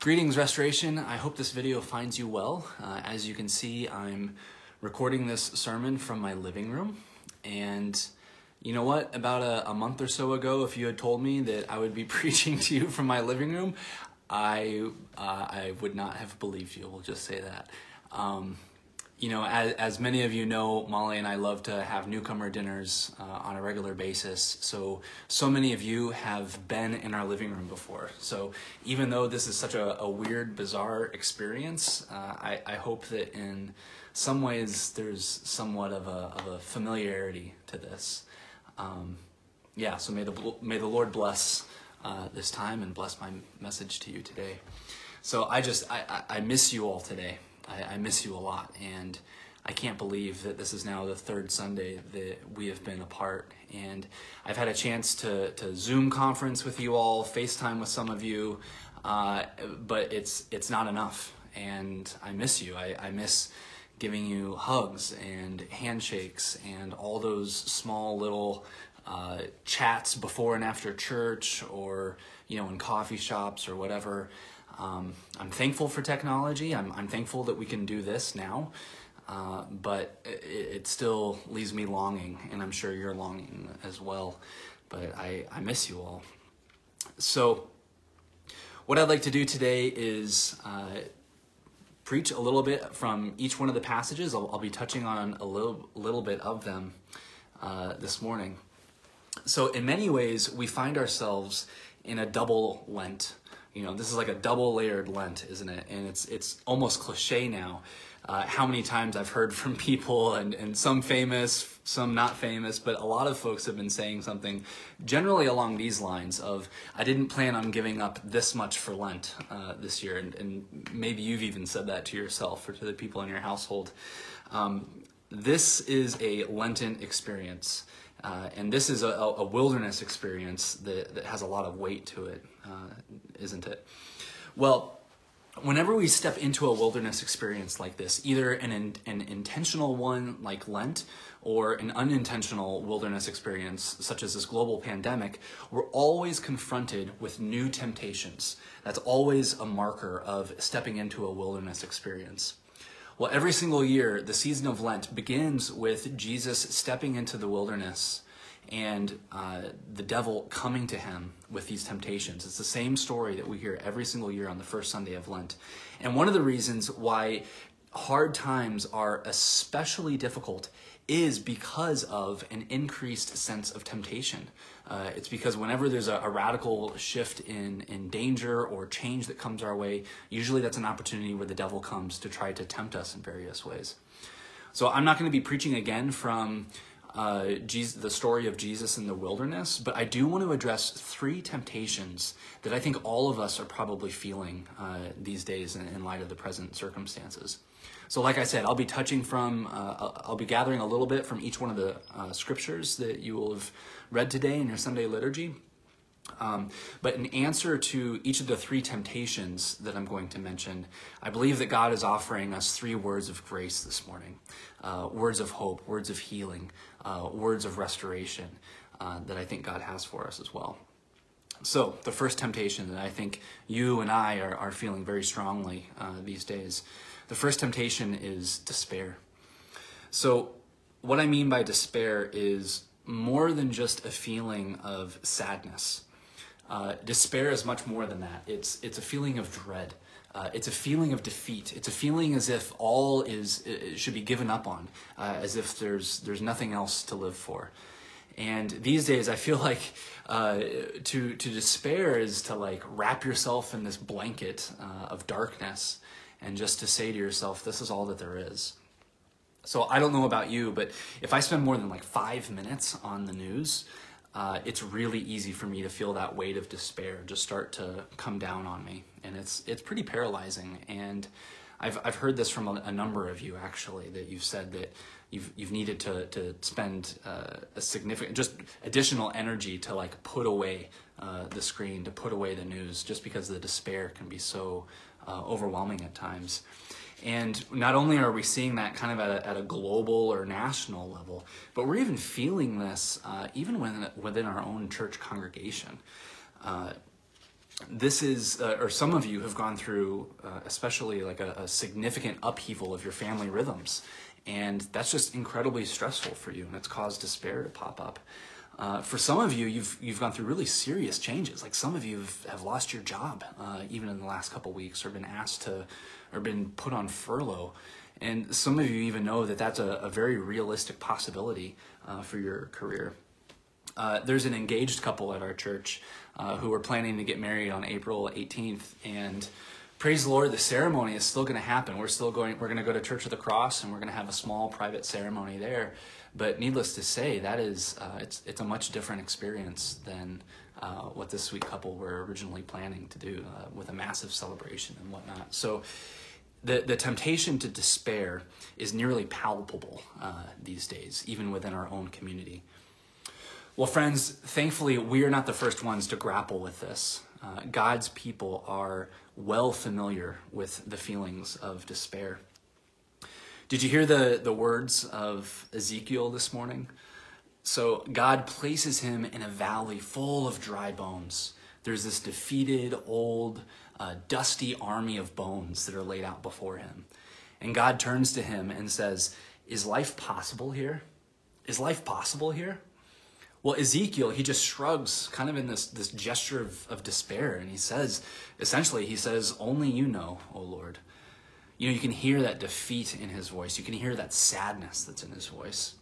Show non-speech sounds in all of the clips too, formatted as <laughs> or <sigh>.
Greetings, Restoration. I hope this video finds you well. Uh, as you can see, I'm recording this sermon from my living room. And you know what? About a, a, month or so ago, if you had told me that I would be <laughs> preaching to you from my living room, I, uh, I would not have believed you. We'll just say that. Um, you know, as, as, many of you know, Molly and I love to have newcomer dinners uh, on a regular basis. So, so many of you have been in our living room before. So, even though this is such a, a weird, bizarre experience, uh, I, I, hope that in some ways there's somewhat of a, of a familiarity to this. Um, yeah, so may the, may the Lord bless uh, this time and bless my message to you today. So, I just, I, I miss you all today. I, I miss you a lot, and I can't believe that this is now the third Sunday that we have been apart. And I've had a chance to, to Zoom conference with you all, FaceTime with some of you, uh, but it's it's not enough. And I miss you. I, I miss giving you hugs and handshakes and all those small little uh, chats before and after church or you know in coffee shops or whatever. Um, I'm thankful for technology. I'm, I'm thankful that we can do this now, uh, but it, it, still leaves me longing, and I'm sure you're longing as well. But I, I miss you all. So, what I'd like to do today is uh, preach a little bit from each one of the passages. I'll, I'll be touching on a little, little bit of them uh, this morning. So, in many ways, we find ourselves in a double Lent you know, this is like a double layered Lent, isn't it? And it's it's almost cliche now. Uh, how many times I've heard from <laughs> people, and, and some famous, some not famous, but a lot of folks have been saying something generally along these lines of, I didn't plan on giving up this much for Lent uh, this year. And, and, maybe you've even said that to yourself or to the people in your household. Um, this is a Lenten experience. Uh, and this is a, a, wilderness experience that, that has a lot of weight to it, uh, isn't it? Well, whenever we step into a wilderness experience like this, either an, an intentional one like Lent or an unintentional wilderness experience such as this global pandemic, we're always confronted with new temptations. That's always a marker of stepping into a wilderness experience. Well, every single year, the season of Lent begins with Jesus stepping into the wilderness and uh, the devil coming to him with these temptations. It's the same story that we hear every single year on the first Sunday of Lent. And one of the reasons why hard times are especially difficult is because of an increased sense of temptation. Uh, it's because whenever there's a, a, radical shift in, in danger or change that comes our way, usually that's an opportunity where the devil comes to try to tempt us in various ways. So I'm not going to be preaching again from uh, Jesus, the story of Jesus in the wilderness, but I do want to address three temptations that I think all of us are probably feeling uh, these days in, in light of the present circumstances. So, like I said, I'll be touching from, uh, I'll be gathering a little bit from each one of the uh, scriptures that you will have read today in your Sunday liturgy. Um, but in answer to each of the three temptations that I'm going to mention, I believe that God is offering us three words of grace this morning uh, words of hope, words of healing, uh, words of restoration uh, that I think God has for us as well. So, the first temptation that I think you and I are, are feeling very strongly uh, these days the first temptation is despair. So, what I mean by despair is more than just a feeling of sadness. Uh, despair is much more than that. It's it's a feeling of dread. Uh, it's a feeling of defeat. It's a feeling as if all is should be given up on, uh, as if there's there's nothing else to live for. And these days, I feel <laughs> like uh, to to despair is to like wrap yourself in this blanket uh, of darkness and just to say to yourself, this is all that there is. So I don't know about you, but if I spend more than like five minutes on the news, uh, it's really easy for me to feel that weight of despair just start to come down on me, and it's it's pretty paralyzing. And I've I've heard this from a, a number of you actually that you've said that you've you've needed to to spend uh, a significant just additional energy to like put away uh, the screen, to put away the news, just because the despair can be so uh, overwhelming at times. And not only are we seeing that kind of at a, at a global or national level, but we're even feeling this uh, even within, within our own church congregation. Uh, this is, uh, or some of you have gone through, uh, especially like a, a, significant upheaval of your family rhythms. And that's just incredibly stressful for you, and it's caused despair to pop up. Uh, for some of you, you've you've gone through really serious changes. Like some of you have, lost your job, uh, even in the last couple weeks, or been asked to, or been put on furlough. And some of you even know that that's a, a very realistic possibility uh, for your career. Uh, there's an engaged couple at our church uh, who are planning to get married on April 18th, and praise the Lord, the ceremony is still going to happen. We're still going. We're going to go to Church of the Cross, and we're going to have a small private ceremony there. But needless to say, that is uh, it's it's a much different experience than uh, what this sweet couple were originally planning to do uh, with a massive celebration and whatnot. So. The, the temptation to despair is nearly palpable uh, these days, even within our own community. Well, friends, thankfully, we are not the first ones to grapple with this. Uh, God's people are well familiar with the feelings of despair. Did you hear the, the words of Ezekiel this morning? So, God places him in a valley full of dry bones. There's this defeated, old, uh, dusty army of bones that are laid out before him. And God turns to him and says, Is life possible here? Is life possible here? Well, Ezekiel, he just shrugs kind of in this, this gesture of, of despair. And he says, essentially, he says, Only you know, O Lord. You know, you can hear that defeat in his voice. You can hear that sadness that's in his voice.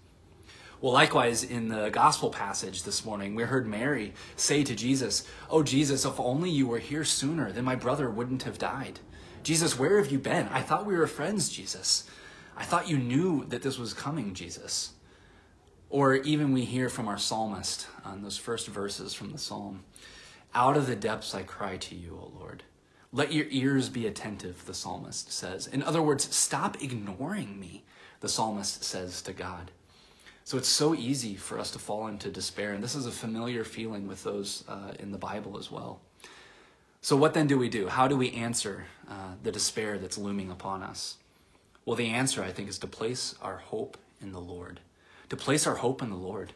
Well, likewise, in the gospel passage this morning, we heard Mary say to Jesus, Oh, Jesus, if only you were here sooner, then my brother wouldn't have died. Jesus, where have you been? I thought we were friends, Jesus. I thought you knew that this was coming, Jesus. Or even we hear from our psalmist on those first verses from the psalm Out of the depths I cry to you, O Lord. Let your ears be attentive, the psalmist says. In other words, stop ignoring me, the psalmist says to God. So it's so easy for us to fall into despair, and this is a familiar feeling with those uh, in the Bible as well. So, what then do we do? How do we answer uh, the despair that's looming upon us? Well, the answer, I think, is to place our hope in the Lord to place our hope in the Lord.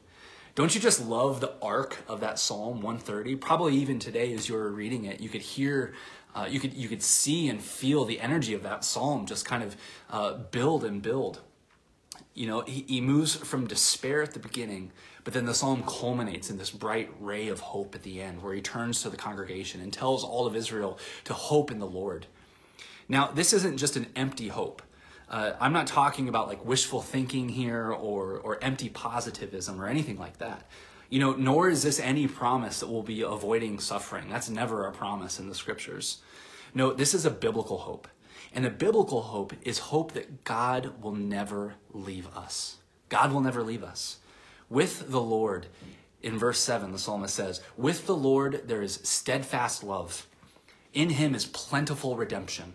Don't you just love the arc of that Psalm 130? Probably even today, as you were reading it, you could hear, uh, you could you could see and feel the energy of that psalm just kind of uh, build and build. You know, he, he moves from despair at the beginning, but then the psalm culminates in this bright ray of hope at the end, where he turns to the congregation and tells all of Israel to hope in the Lord. Now, this isn't just an empty hope. Uh, I'm not talking about like wishful thinking here or, or empty positivism or anything like that. You know, nor is this any promise that we'll be avoiding suffering. That's never a promise in the scriptures. No, this is a biblical hope. And a biblical hope is hope that God will never leave us. God will never leave us. With the Lord, in verse 7, the psalmist says, With the Lord there is steadfast love. In him is plentiful redemption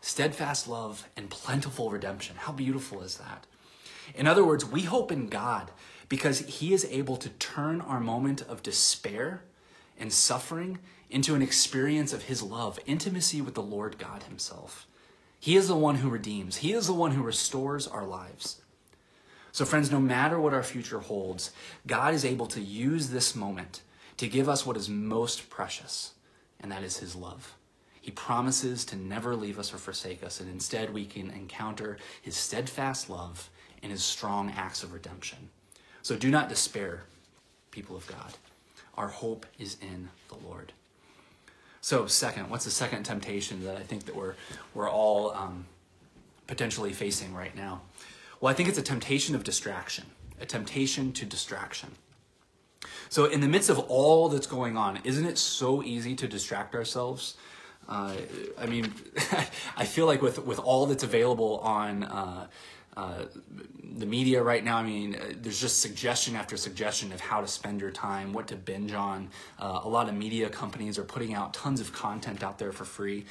steadfast love, and plentiful redemption. How beautiful is that? In other words, we hope in God because He is able to turn our moment of despair and suffering into an experience of His love, intimacy with the Lord God Himself. He is the one who redeems, He is the one who restores our lives. So, friends, no matter what our future holds, God is able to use this moment to give us what is most precious, and that is His love. He promises to never leave us or forsake us, and instead we can encounter his steadfast love and his strong acts of redemption. So do not despair, people of God. Our hope is in the Lord. So, second, what's the second temptation that I think that we're we're all um, potentially facing right now? Well, I think it's a temptation of distraction, a temptation to distraction. So, in the midst of all that's going on, isn't it so easy to distract ourselves uh, I mean, <laughs> I feel like with with all that's available on uh, uh, the media right now, I mean, uh, there's just suggestion after suggestion of how to spend your time, what to binge on. Uh, a lot of media companies are putting out tons of content out there for free.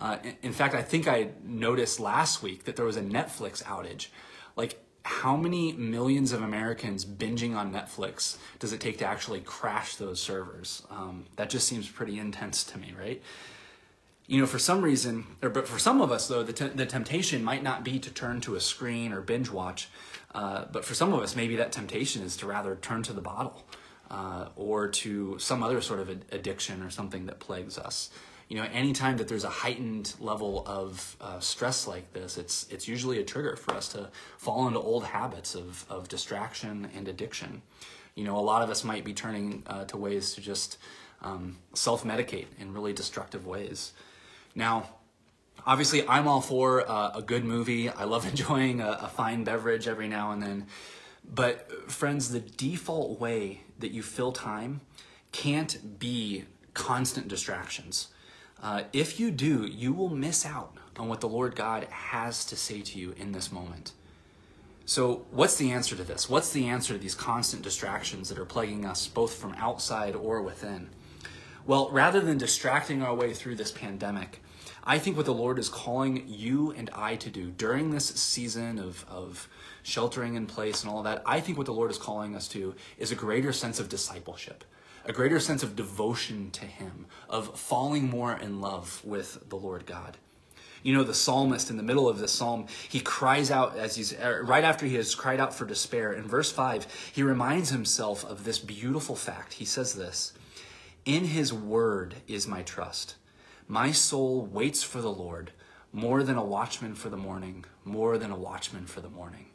Uh, in, fact, I think I noticed last week that there was a Netflix outage. Like, how many millions of Americans binging on Netflix does it take to actually crash those servers? Um, that just seems pretty intense to me, right? You know, for some reason, or but for some of us though, the, te- the temptation might not be to turn to a screen or binge watch, uh, but for some of us, maybe that temptation is to rather turn to the bottle. uh, or to some other sort of addiction or something that plagues us. You know, anytime that there's a heightened level of uh, stress like this, it's it's usually a trigger for us to fall into old habits of of distraction and addiction. You know, a lot of us might be turning uh, to ways to just um, self medicate in really destructive ways. Now, obviously, I'm all for uh, a good movie. I love <laughs> enjoying a, a fine beverage every now and then. But, friends, the default way that you fill time can't be constant distractions. Uh, if you do, you will miss out on what the Lord God has to say to you in this moment. So, what's the answer to this? What's the answer to these constant distractions that are plaguing us both from outside or within? Well, rather than distracting our way through this pandemic, I think what the Lord is calling you and I to do during this season of, of sheltering in place and all that, I think what the Lord is calling us to is a greater sense of discipleship, a greater sense of devotion to Him, of falling more in love with the Lord God. You know, the psalmist in the middle of this psalm, he cries out as he's er, right after he has cried out for despair. In verse 5, he reminds himself of this beautiful fact. He says this In his word is my trust. My soul waits for the Lord more than a watchman for the morning, more than a watchman for the morning.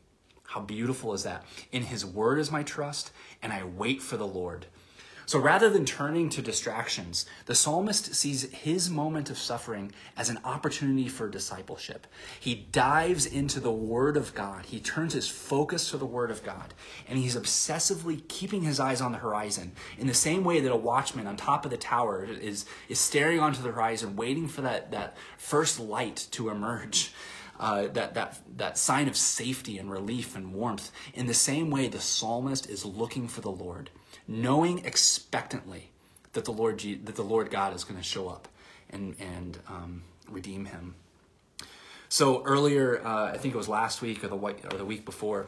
How beautiful is that? In his word is my trust, and I wait for the Lord. So rather than turning to distractions, the psalmist sees his moment of suffering as an opportunity for discipleship. He dives into the Word of God. He turns his focus to the Word of God, and he's obsessively keeping his eyes on the horizon in the same way that a watchman on top of the tower is, is staring onto the horizon, waiting for that, that first light to emerge. Uh, that, that, that sign of safety and relief and warmth. In the same way, the psalmist is looking for the Lord knowing expectantly that the Lord that the Lord God is going to show up and and um, redeem him. So earlier, uh, I think it was last week or the or the week before.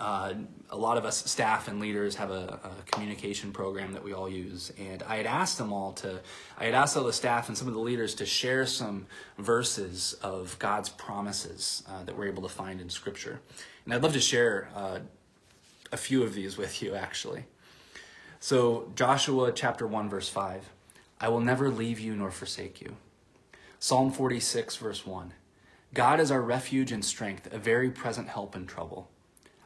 Uh, a lot of us staff and leaders have a, a, communication program that we all use, and I had asked them all to, I had asked all the staff and some of the leaders to share some verses of God's promises uh, that we're able to find in Scripture, and I'd love to share uh, a few of these with you actually. So, Joshua chapter 1, verse 5 I will never leave you nor forsake you. Psalm 46, verse 1 God is our refuge and strength, a very present help in trouble.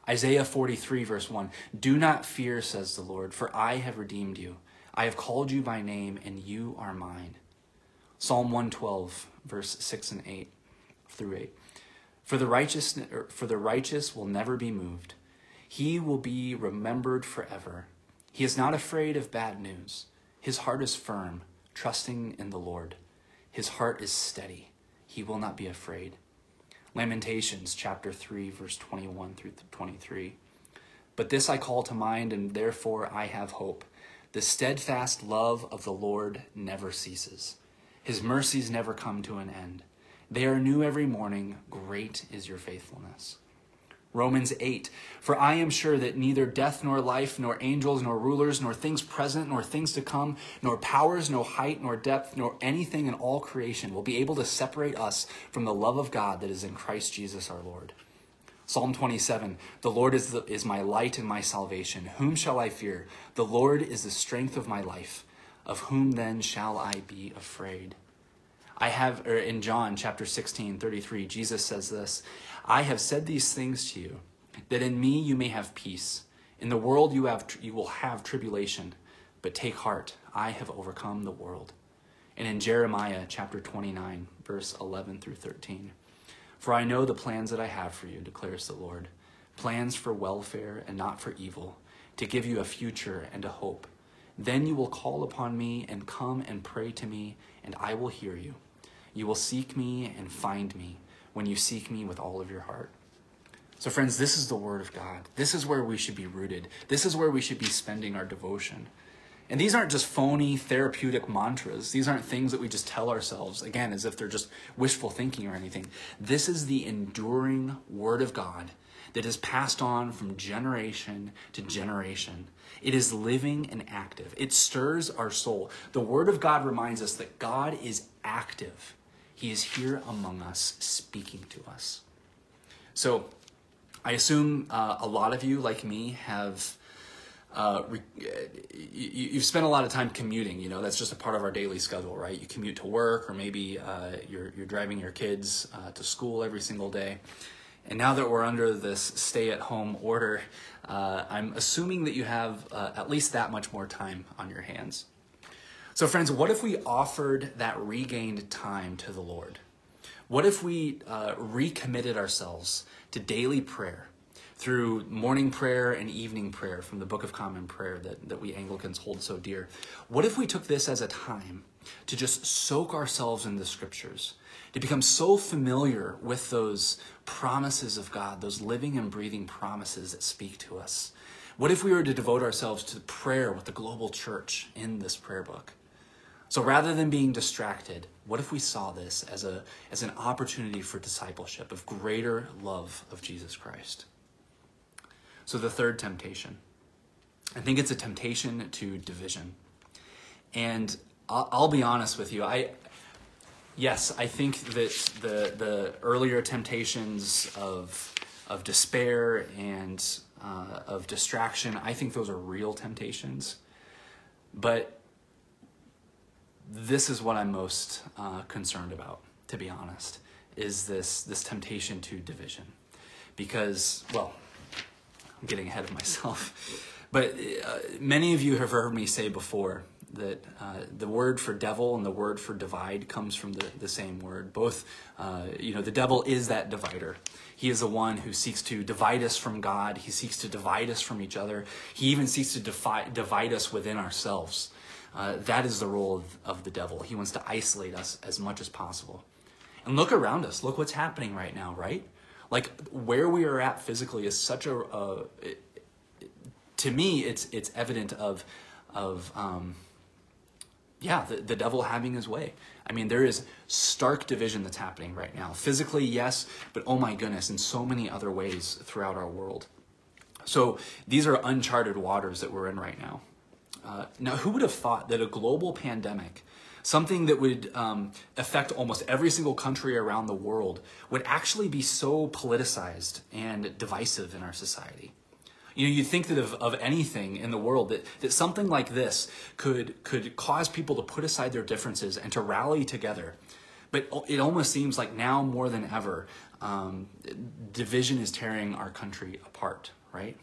Isaiah 43, verse 1 Do not fear, says the Lord, for I have redeemed you. I have called you by name, and you are mine. Psalm 112, verse 6 and 8 through 8. For the righteous, er, for the righteous will never be moved. He will be remembered forever. He is not afraid of bad news. His heart is firm, trusting in the Lord. His heart is steady. He will not be afraid. Lamentations chapter 3 verse 21 through 23. But this I call to mind and therefore I have hope. The steadfast love of the Lord never ceases. His mercies never come to an end. They are new every morning. Great is your faithfulness. Romans 8. For I am sure that neither death nor life, nor angels, nor rulers, nor things present, nor things to come, nor powers, nor height, nor depth, nor anything in all creation will be able to separate us from the love of God that is in Christ Jesus our Lord. Psalm 27 The Lord is, the, is my light and my salvation. Whom shall I fear? The Lord is the strength of my life. Of whom then shall I be afraid? I have, or in John chapter 16, 33, Jesus says this I have said these things to you, that in me you may have peace. In the world you, have, you will have tribulation, but take heart, I have overcome the world. And in Jeremiah chapter 29, verse 11 through 13, For I know the plans that I have for you, declares the Lord plans for welfare and not for evil, to give you a future and a hope. Then you will call upon me and come and pray to me, and I will hear you. You will seek me and find me when you seek me with all of your heart. So, friends, this is the Word of God. This is where we should be rooted. This is where we should be spending our devotion. And these aren't just phony therapeutic mantras. These aren't things that we just tell ourselves, again, as if they're just wishful thinking or anything. This is the enduring Word of God that is passed on from generation to generation. It is living and active, it stirs our soul. The Word of God reminds us that God is active. He is here among us, speaking to us. So, I assume uh, a lot of you, like me, have uh, re- you, you've spent a lot of time commuting. You know, that's just a part of our daily schedule, right? You commute to work, or maybe uh, you're, you're driving your kids uh, to school every single day. And now that we're under this stay at home order, uh, I'm assuming that you have uh, at least that much more time on your hands. So, friends, what if we offered that regained time to the Lord? What if we uh, recommitted ourselves to daily prayer through morning prayer and evening prayer from the Book of Common Prayer that, that we Anglicans hold so dear? What if we took this as a time to just soak ourselves in the scriptures, to become so familiar with those promises of God, those living and breathing promises that speak to us? What if we were to devote ourselves to prayer with the global church in this prayer book? So rather than being distracted, what if we saw this as, a, as an opportunity for discipleship, of greater love of Jesus Christ? So the third temptation, I think it's a temptation to division. And I'll, I'll be honest with you, I, yes, I think that the, the earlier temptations of, of despair and uh, of distraction, I think those are real temptations. But this is what I'm most uh, concerned about, to be honest, is this this temptation to division, because well, I'm getting ahead of myself, <laughs> but uh, many of you have heard me say before that uh, the word for devil and the word for divide comes from the, the same word. Both, uh, you know, the devil is that divider. He is the one who seeks to divide us from God. He seeks to divide us from each other. He even seeks to defi- divide us within ourselves. Uh, that is the role of, of the devil. He wants to isolate us as much as possible. And look around us. Look what's happening right now, right? Like where we are at physically is such a. it, to me, it's it's evident of of um, yeah, the, the devil having his way. I mean, there is stark division that's happening right now. Physically, yes, but oh my goodness, in so many other ways throughout our world. So these are uncharted waters that we're in right now. Uh, now, who would have thought that a global pandemic, something that would um, affect almost every single country around the world, would actually be so politicized and divisive in our society? You know, you'd think that of, of anything in the world that, that something like this could could cause people to put aside their differences and to rally together. But it almost seems like now more than ever, um, division is tearing our country apart, right?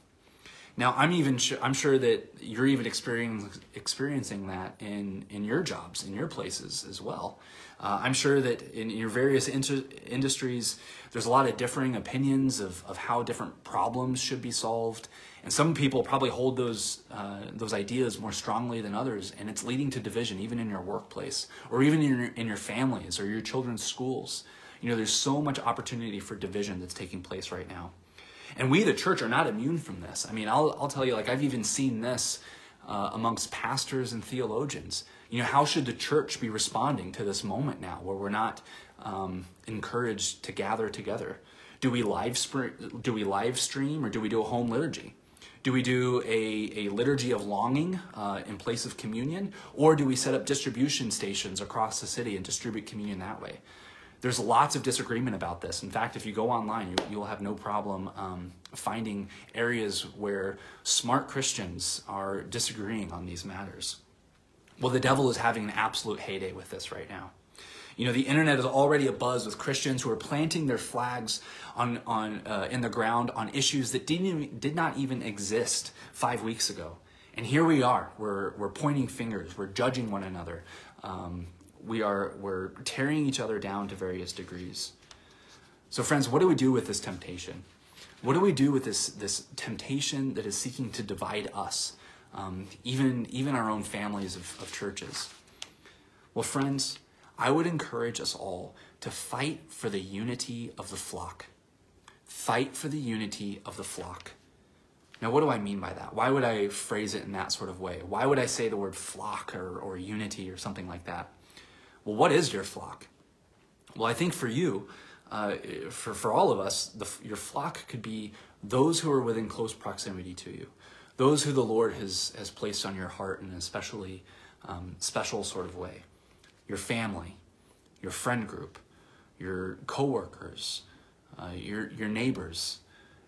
Now, I'm even sure, I'm sure that you're even experiencing that in in your jobs, in your places as well. Uh, I'm sure that in your various inter- industries, there's a lot of differing opinions of, of how different problems should be solved, and some people probably hold those uh, those ideas more strongly than others, and it's leading to division even in your workplace or even in your, in your families or your children's schools. You know, there's so much opportunity for division that's taking place right now. And we, the church, are not immune from this. I mean, I'll, I'll tell you, like, I've even seen this uh, amongst pastors and theologians. You know, how should the church be responding to this moment now where we're not um, encouraged to gather together? Do we live sp- do we live stream or do we do a home liturgy? Do we do a, a liturgy of longing uh, in place of communion, or do we set up distribution stations across the city and distribute communion that way? There's lots of disagreement about this. In fact, if you go online, you, will have no problem um, finding areas where smart Christians are disagreeing on these matters. Well, the devil is having an absolute heyday with this right now. You know, the internet is already abuzz with Christians who are planting their flags on, on, uh, in the ground on issues that didn't even, did not even exist five weeks ago. And here we are. We're, we're pointing fingers. We're judging one another. Um, we are we're tearing each other down to various degrees. So friends, what do we do with this temptation? What do we do with this this temptation that is seeking to divide us, um, even even our own families of, of churches? Well, friends, I would encourage us all to fight for the unity of the flock. Fight for the unity of the flock. Now, what do I mean by that? Why would I phrase it in that sort of way? Why would I say the word flock or, or unity or something like that? Well, what is your flock? Well, I think for you, uh, for, for all of us, the, your flock could be those who are within close proximity to you, those who the Lord has, has placed on your heart in a especially um, special sort of way. Your family, your friend group, your coworkers, uh, your, your neighbors,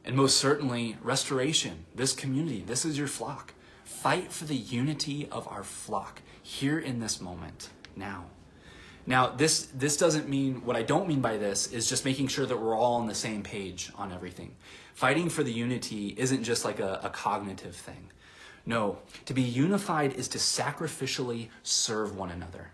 and most certainly restoration, this community. This is your flock. fight for the unity of our flock here in this moment, now. Now, this, this doesn't mean, what I don't mean by this is just making sure that we're all on the same page on everything. Fighting for the unity isn't just like a, a cognitive thing. No, to be unified is to sacrificially serve one another.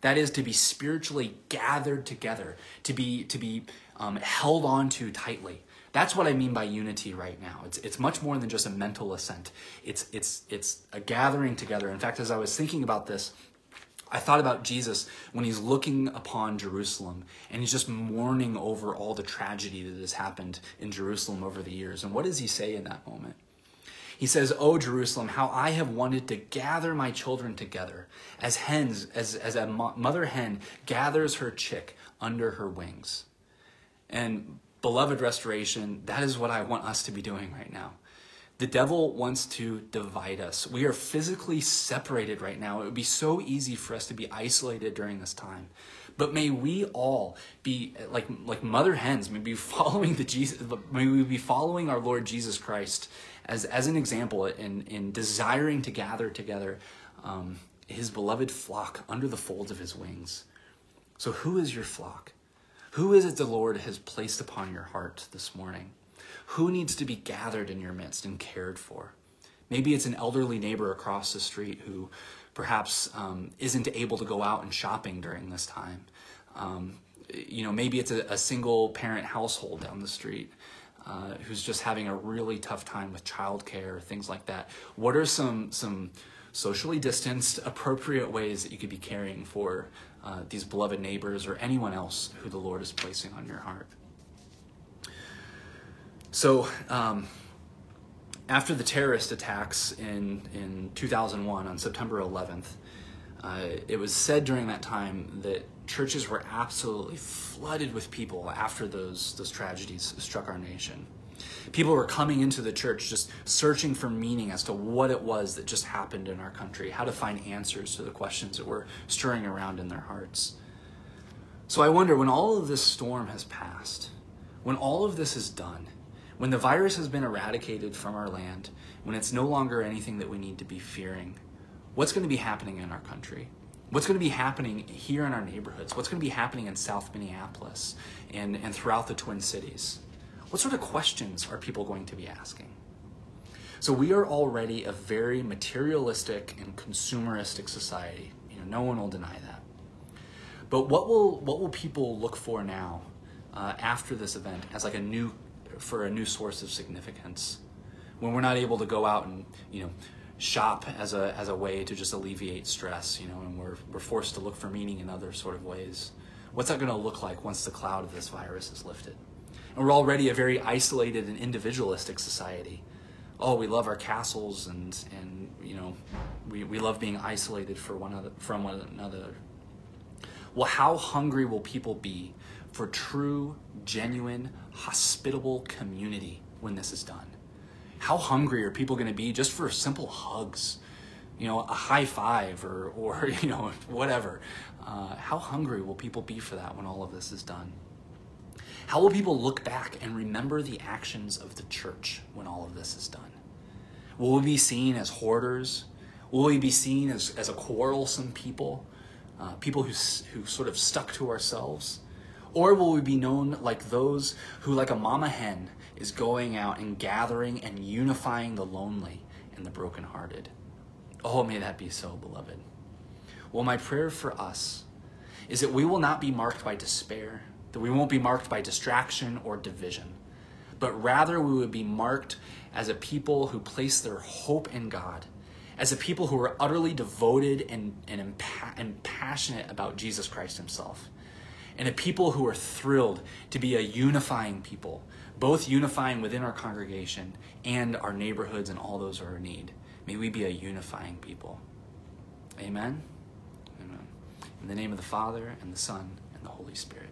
That is to be spiritually gathered together, to be, to be um, held on to tightly. That's what I mean by unity right now. It's, it's much more than just a mental assent. It's, it's, it's a gathering together. In fact, as I was thinking about this, I thought about Jesus when he's looking upon Jerusalem and he's just mourning over all the tragedy that has happened in Jerusalem over the years. And what does he say in that moment? He says, "O Jerusalem, how I have wanted to gather my children together, as hens, as, as a mother hen gathers her chick under her wings. And beloved restoration, that is what I want us to be doing right now. The devil wants to divide us. We are physically separated right now. It would be so easy for us to be isolated during this time. But may we all be like like mother hens, may be <laughs> following the Jesus may we be following our Lord Jesus Christ as as an example in in desiring to gather together um, his beloved flock under the folds of his wings. So who is your flock? Who is it the Lord has placed upon your heart this morning? Who needs to be gathered in your midst and cared for? Maybe it's an elderly neighbor across the street who perhaps um, isn't able to go out and shopping during this time. Um, you know, maybe it's a, a, single parent household down the street uh, who's just having a really tough time with childcare, things like that. What are some some socially distanced, appropriate ways that you could be caring for uh, these beloved neighbors or anyone else who the Lord is placing on your heart? So, um, after the terrorist attacks in, in 2001 on September 11th, uh, it was said during that time that churches were absolutely flooded with people after those, those tragedies struck our nation. People were coming into the church just searching for meaning as to what it was that just happened in our country, how to find answers to the questions that were stirring around in their hearts. So I wonder when all of this storm has passed, when all of this is done, when the virus has been eradicated from our land, when it's no longer anything that we need to be fearing, what's going to be happening in our country? What's going to be happening here in our neighborhoods? What's going to be happening in South Minneapolis and, and throughout the Twin Cities? What sort of questions are people going to be asking? So we are already a very materialistic and consumeristic society. You know, no one will deny that. But what will what will people look for now uh, after this event as like a new for a new source of significance. When we're not able to go out and you know shop as a as a way to just alleviate stress you know and we're we're forced to look for meaning in other sort of ways what's that going to look like once the cloud of this virus is lifted? And we're already a very isolated and individualistic society. Oh we love our castles and and you know we, we love being isolated for one other, from one another. Well how hungry will people be for true, genuine, hospitable community when this is done? How hungry are people going to be just for simple hugs? You know, a high five or, or <laughs> you know, whatever. Uh, how hungry will people be for that when all of this is done? How will people look back and remember the actions of the church when all of this is done? Will we be seen as hoarders? Will we be seen as, as a quarrelsome people? Uh, people who, who sort of stuck to ourselves? Or will we be known like those who, like a mama hen, is going out and gathering and unifying the lonely and the brokenhearted? Oh, may that be so, beloved. Well, my prayer for us is that we will not be marked by despair, that we won't be marked by distraction or division, but rather we would be marked as a people who place their hope in God, as a people who are utterly devoted and, and, and passionate about Jesus Christ Himself and a people who are thrilled to be a unifying people, both unifying within our congregation and our neighborhoods and all those who are in need. May we be a unifying people. Amen. Amen. In the name of the Father, and the Son, and the Holy Spirit.